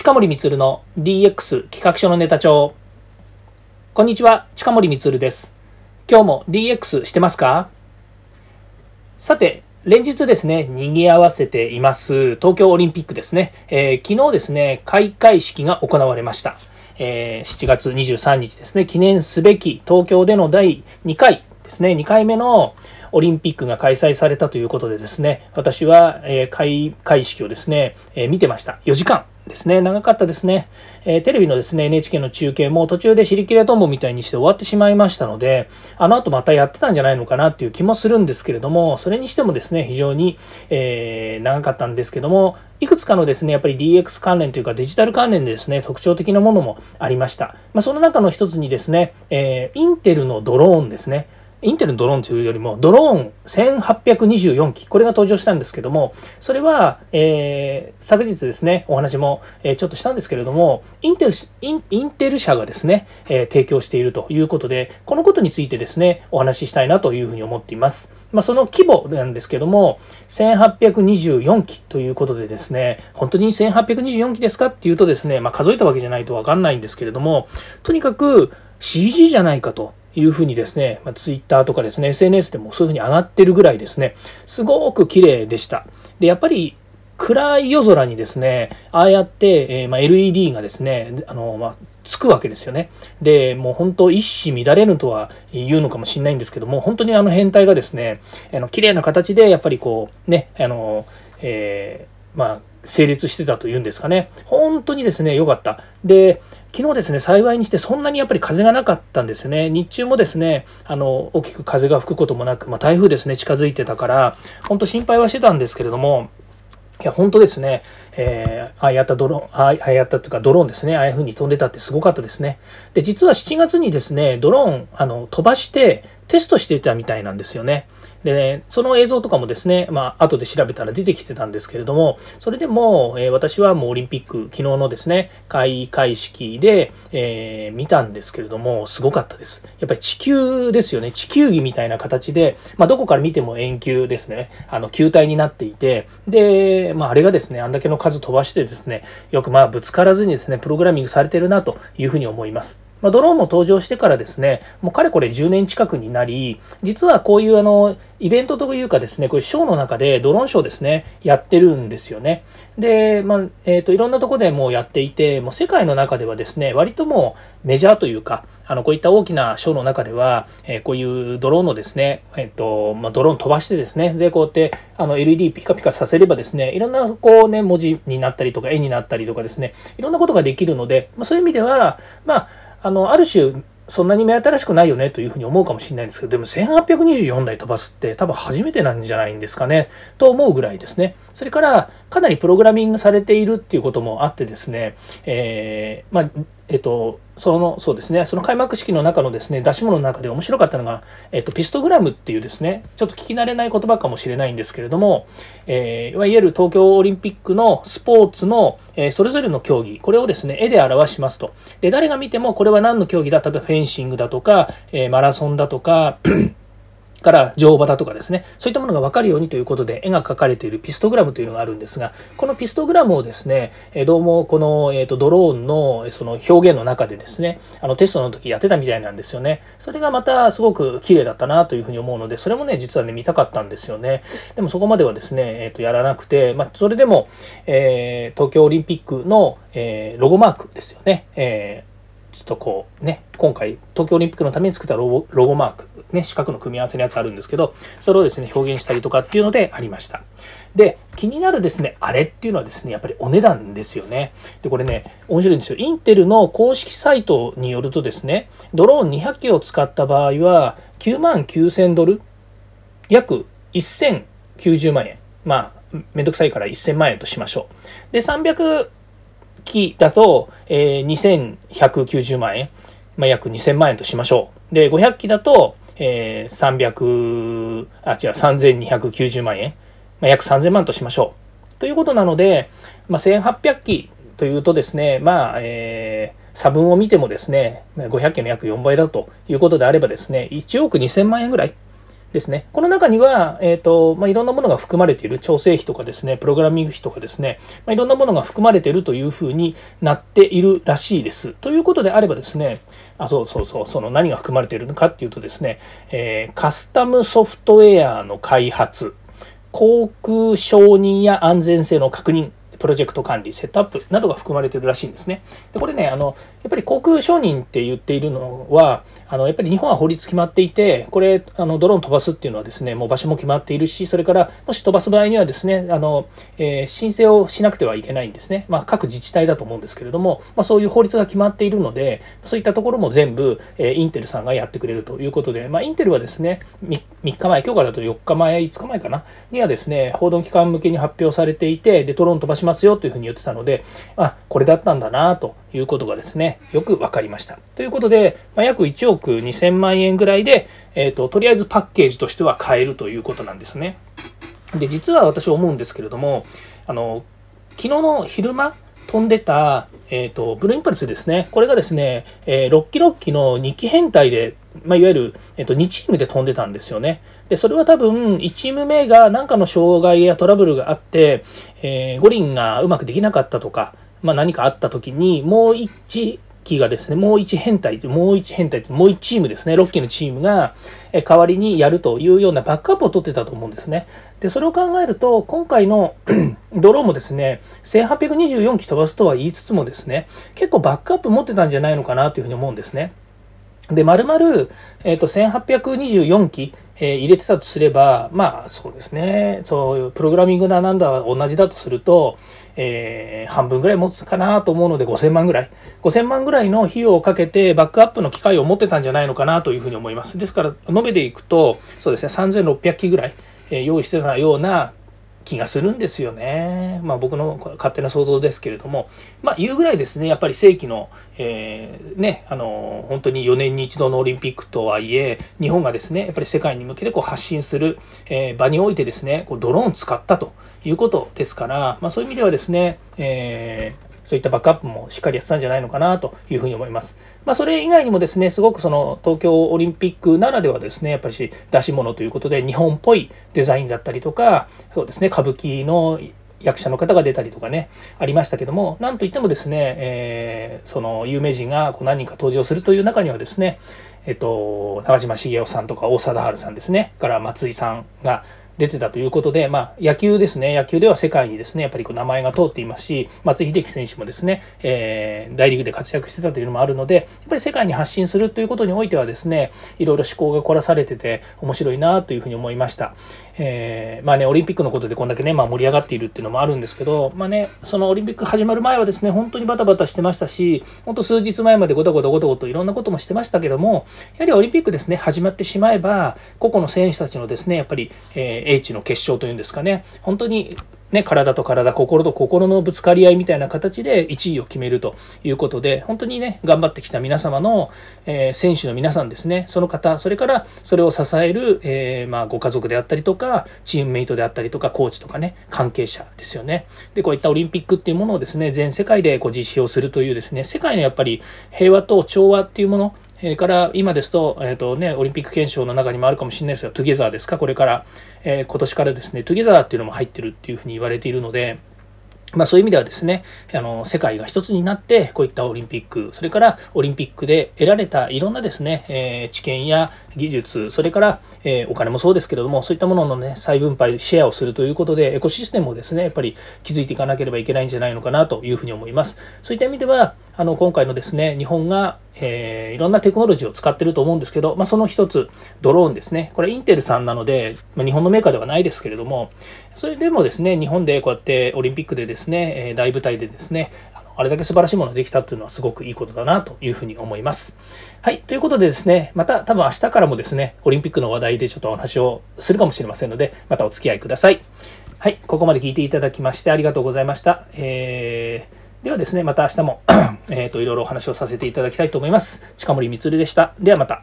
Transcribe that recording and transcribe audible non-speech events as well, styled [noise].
近森光の DX 企画書のネタ帳。こんにちは、近森光です。今日も DX してますか？さて、連日ですね、賑わせています東京オリンピックですね。えー、昨日ですね、開会式が行われました。えー、7月23日ですね、記念すべき東京での第2回ですね、2回目のオリンピックが開催されたということでですね、私は、え開会式をですね、え見てました。4時間ですね。長かったですね。えー、テレビのですね、NHK の中継も途中で尻切れトンボみたいにして終わってしまいましたので、あの後またやってたんじゃないのかなっていう気もするんですけれども、それにしてもですね、非常に、えー、長かったんですけども、いくつかのですね、やっぱり DX 関連というかデジタル関連でですね、特徴的なものもありました。まあ、その中の一つにですね、えー、インテルのドローンですね。インテルのドローンというよりも、ドローン1824機、これが登場したんですけども、それは、えー、昨日ですね、お話も、えー、ちょっとしたんですけれども、インテル、インインテル社がですね、えー、提供しているということで、このことについてですね、お話ししたいなというふうに思っています。まあ、その規模なんですけども、1824機ということでですね、本当に1824機ですかっていうとですね、まあ、数えたわけじゃないとわかんないんですけれども、とにかく CG じゃないかと。いうふうにですね、まあ、Twitter とかですね、SNS でもそういうふうに上がってるぐらいですね、すごく綺麗でした。で、やっぱり暗い夜空にですね、ああやって、えー、まあ、LED がですね、あの、まあ、つくわけですよね。で、もう本当一糸乱れぬとは言うのかもしれないんですけども、本当にあの変態がですね、あの綺麗な形でやっぱりこう、ね、あの、えー、まあ、成立してたというんですかね。本当にですね、良かった。で、昨日ですね、幸いにしてそんなにやっぱり風がなかったんですね。日中もですね、あの、大きく風が吹くこともなく、まあ、台風ですね、近づいてたから、本当心配はしてたんですけれども、いや、本当ですね。えー、ああやったドローン、ああやったっていうかドローンですね。ああいう風に飛んでたってすごかったですね。で、実は7月にですね、ドローン、あの、飛ばしてテストしてたみたいなんですよね。でね、その映像とかもですね、まあ、後で調べたら出てきてたんですけれども、それでも、えー、私はもうオリンピック、昨日のですね、開会式で、えー、見たんですけれども、すごかったです。やっぱり地球ですよね。地球儀みたいな形で、まあ、どこから見ても円球ですね。あの、球体になっていて、で、まあ、あれがですね、あんだけの数飛ばしてですね、よくまあ、ぶつからずにですね、プログラミングされてるなというふうに思います。まあ、ドローンも登場してからですね、もうかれこれ10年近くになり、実はこういうあの、イベントというかですね、こういうショーの中でドローンショーですね、やってるんですよね。で、まあ、えっ、ー、と、いろんなとこでもうやっていて、もう世界の中ではですね、割ともうメジャーというか、あの、こういった大きなショーの中では、えー、こういうドローンのですね、えっ、ー、と、まあ、ドローン飛ばしてですね、で、こうやって、あの、LED ピカピカさせればですね、いろんな、こうね、文字になったりとか、絵になったりとかですね、いろんなことができるので、まあ、そういう意味では、まあ、あの、ある種、そんなに目新しくないよねというふうに思うかもしれないんですけど、でも1824台飛ばすって多分初めてなんじゃないんですかね、と思うぐらいですね。それから、かなりプログラミングされているっていうこともあってですね、えー、まあ、えっと、その、そうですね、その開幕式の中のですね、出し物の中で面白かったのが、えっと、ピストグラムっていうですね、ちょっと聞き慣れない言葉かもしれないんですけれども、えー、いわゆる東京オリンピックのスポーツの、えー、それぞれの競技、これをですね、絵で表しますと。で、誰が見てもこれは何の競技だ例えばフェンシングだとか、えー、マラソンだとか、から乗馬だとかですね、そういったものが分かるようにということで絵が描かれているピストグラムというのがあるんですが、このピストグラムをですね、どうもこの、えーと、ドローンのその表現の中でですね、あのテストの時やってたみたいなんですよね。それがまたすごく綺麗だったなというふうに思うので、それもね、実はね、見たかったんですよね。でもそこまではですね、えーと、やらなくて、まあ、それでも、えー、東京オリンピックの、えー、ロゴマークですよね。えーちょっとこうね、今回東京オリンピックのために作ったロゴロゴマーク、ね、四角の組み合わせのやつあるんですけど、それをですね、表現したりとかっていうのでありました。で、気になるですね、あれっていうのはですね、やっぱりお値段ですよね。で、これね、面白いんですよ。インテルの公式サイトによるとですね、ドローン200機を使った場合は、9万9000ドル、約1090万円。まあ、めんどくさいから1000万円としましょう。で、300機だと、えー、2190万円、まあ、約2000万円としましょう。で、500機だと、えー、300、あ、違う、3290万円、まあ、約3000万としましょう。ということなので、まあ、1800機というとですね、まあ、えー、差分を見てもですね、500機の約4倍だということであればですね、1億2000万円ぐらいですね。この中には、えっ、ー、と、まあ、いろんなものが含まれている調整費とかですね、プログラミング費とかですね、まあ、いろんなものが含まれているというふうになっているらしいです。ということであればですね、あ、そうそうそう、その何が含まれているのかっていうとですね、えー、カスタムソフトウェアの開発、航空承認や安全性の確認、プロジェクト管理、セットアップなどが含まれてるらしいんですね。でこれね、あの、やっぱり航空承認って言っているのは、あの、やっぱり日本は法律決まっていて、これ、あの、ドローン飛ばすっていうのはですね、もう場所も決まっているし、それから、もし飛ばす場合にはですね、あの、えー、申請をしなくてはいけないんですね。まあ、各自治体だと思うんですけれども、まあ、そういう法律が決まっているので、そういったところも全部、えー、インテルさんがやってくれるということで、まあ、インテルはですね3、3日前、今日からだと4日前、5日前かな、にはですね、報道機関向けに発表されていて、で、ドローン飛ばしますますよというふうに言ってたので、あ、これだったんだなということがですね、よく分かりました。ということで、まあ、約1億2000万円ぐらいで、えーと、とりあえずパッケージとしては買えるということなんですね。で、実は私思うんですけれども、あの、昨日の昼間、飛んでた、えっ、ー、と、ブルーインパルスですね。これがですね、えー、6機6機の2機編隊で、まあ、いわゆる、えっ、と、2チームで飛んでたんですよね。で、それは多分、1チーム目が何かの障害やトラブルがあって、えー、五輪がうまくできなかったとか、まあ、何かあった時に、もう1機がですね、もう1編隊、もう1編隊、もう1チームですね、6機のチームがえ代わりにやるというようなバックアップを取ってたと思うんですね。で、それを考えると、今回の [clears throat] ドローンもですね、1824機飛ばすとは言いつつもですね、結構バックアップ持ってたんじゃないのかなというふうに思うんですね。で、丸々、えっ、ー、と、1824機、えー、入れてたとすれば、まあそうですね、そういうプログラミングだなんだ同じだとすると、えー、半分ぐらい持つかなと思うので5000万ぐらい。5000万ぐらいの費用をかけてバックアップの機械を持ってたんじゃないのかなというふうに思います。ですから、延べでいくと、そうですね、3600機ぐらい、え、用意してたような気がするんですよね。まあ僕の勝手な想像ですけれども、まあ言うぐらいですね、やっぱり世紀の、えー、ね、あの、本当に4年に一度のオリンピックとはいえ、日本がですね、やっぱり世界に向けてこう発信する、えー、場においてですね、こうドローン使ったということですから、まあそういう意味ではですね、えーそういったバックアップもしっかりやってたんじゃないのかなというふうに思います。まあ、それ以外にもですね、すごくその東京オリンピックならではですね、やっぱり出し物ということで、日本っぽいデザインだったりとか、そうですね、歌舞伎の役者の方が出たりとかね、ありましたけども、なんといってもですね、えー、その有名人がこう何人か登場するという中にはですね、えっと、長嶋茂雄さんとか大貞治さんですね、から松井さんが出てたということで、まあ、野球ですね、野球では世界にですね、やっぱりこう名前が通っていますし、松井秀喜選手もですね、えー、大リーグで活躍してたというのもあるので、やっぱり世界に発信するということにおいてはですね、いろいろ思考が凝らされてて面白いなというふうに思いました。えー、まあね、オリンピックのことでこんだけね、まあ、盛り上がっているっていうのもあるんですけど、まあね、そのオリンピック始まる前はですね、本当にバタバタしてましたし、本当数日前までごたごたごたごといろんなこともしてましたけども、やはりオリンピックですね、始まってしまえば、個々の選手たちのですね、やっぱり、えー、英知の決勝というんですかね、本当にね、体と体、心と心のぶつかり合いみたいな形で1位を決めるということで、本当にね、頑張ってきた皆様の、えー、選手の皆さんですね、その方、それからそれを支える、えー、まあ、ご家族であったりとか、チームメイトであったりとか、コーチとかね、関係者ですよね。で、こういったオリンピックっていうものをですね、全世界でこう実施をするというですね、世界のやっぱり平和と調和っていうもの、えから今ですと,、えーとね、オリンピック憲章の中にもあるかもしれないですが、トゥゲザーですか、これから、えー、今年からですね、トゥゲザーっていうのも入ってるっていうふうに言われているので、まあそういう意味ではですね、あの、世界が一つになって、こういったオリンピック、それからオリンピックで得られたいろんなですね、えー、知見や技術、それから、えー、お金もそうですけれども、そういったもののね、再分配、シェアをするということで、エコシステムをですね、やっぱり築いていかなければいけないんじゃないのかなというふうに思います。そういった意味では、あの、今回のですね、日本が、えー、いろんなテクノロジーを使ってると思うんですけど、まあ、その一つ、ドローンですね。これインテルさんなので、まあ、日本のメーカーではないですけれども、それでもですね、日本でこうやってオリンピックでですね、え大舞台でですね、あれだけ素晴らしいものができたっていうのはすごくいいことだなというふうに思います。はい。ということでですね、また多分明日からもですね、オリンピックの話題でちょっとお話をするかもしれませんので、またお付き合いください。はい。ここまで聞いていただきましてありがとうございました。えー、ではですね、また明日も [clears throat] えっと、いろいろお話をさせていただきたいと思います。近森光でした。ではまた。